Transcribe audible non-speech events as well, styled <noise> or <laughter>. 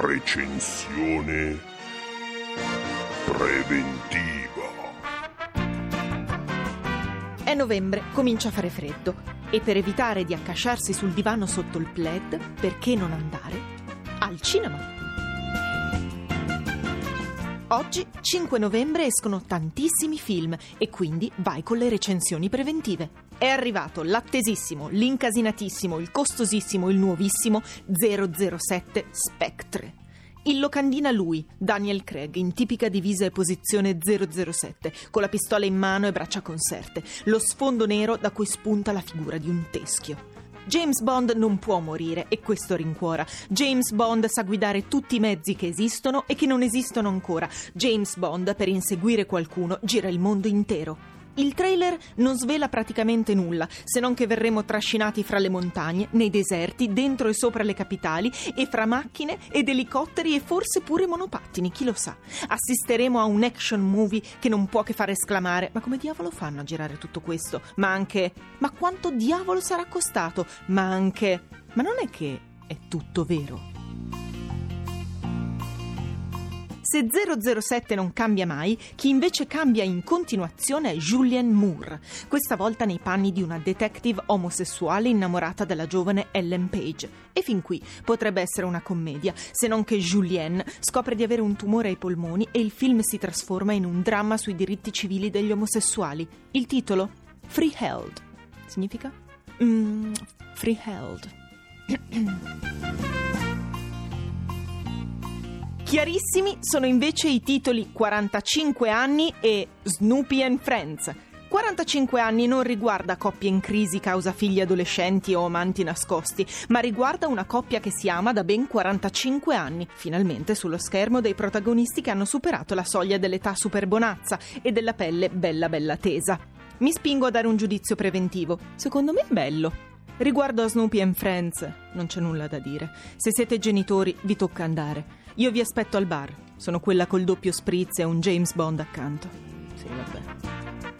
recensione preventiva. È novembre, comincia a fare freddo e per evitare di accasciarsi sul divano sotto il plaid, perché non andare al cinema? Oggi, 5 novembre, escono tantissimi film e quindi vai con le recensioni preventive. È arrivato l'attesissimo, l'incasinatissimo, il costosissimo, il nuovissimo 007 Spectre. Il locandina lui, Daniel Craig, in tipica divisa e posizione 007, con la pistola in mano e braccia conserte, lo sfondo nero da cui spunta la figura di un teschio. James Bond non può morire e questo rincuora. James Bond sa guidare tutti i mezzi che esistono e che non esistono ancora. James Bond, per inseguire qualcuno, gira il mondo intero. Il trailer non svela praticamente nulla, se non che verremo trascinati fra le montagne, nei deserti, dentro e sopra le capitali e fra macchine ed elicotteri e forse pure monopattini, chi lo sa. Assisteremo a un action movie che non può che far esclamare: ma come diavolo fanno a girare tutto questo? Ma anche: ma quanto diavolo sarà costato? Ma anche: ma non è che è tutto vero? Se 007 non cambia mai, chi invece cambia in continuazione è Julianne Moore, questa volta nei panni di una detective omosessuale innamorata della giovane Ellen Page. E fin qui potrebbe essere una commedia, se non che Julianne scopre di avere un tumore ai polmoni e il film si trasforma in un dramma sui diritti civili degli omosessuali. Il titolo? Freeheld. Significa? Mm, freeheld. <clears throat> Chiarissimi sono invece i titoli 45 anni e Snoopy and Friends. 45 anni non riguarda coppie in crisi causa figli adolescenti o amanti nascosti, ma riguarda una coppia che si ama da ben 45 anni, finalmente sullo schermo dei protagonisti che hanno superato la soglia dell'età superbonazza e della pelle bella bella tesa. Mi spingo a dare un giudizio preventivo. Secondo me è bello. Riguardo a Snoopy and Friends, non c'è nulla da dire. Se siete genitori, vi tocca andare. Io vi aspetto al bar. Sono quella col doppio spritz e un James Bond accanto. Sì, vabbè.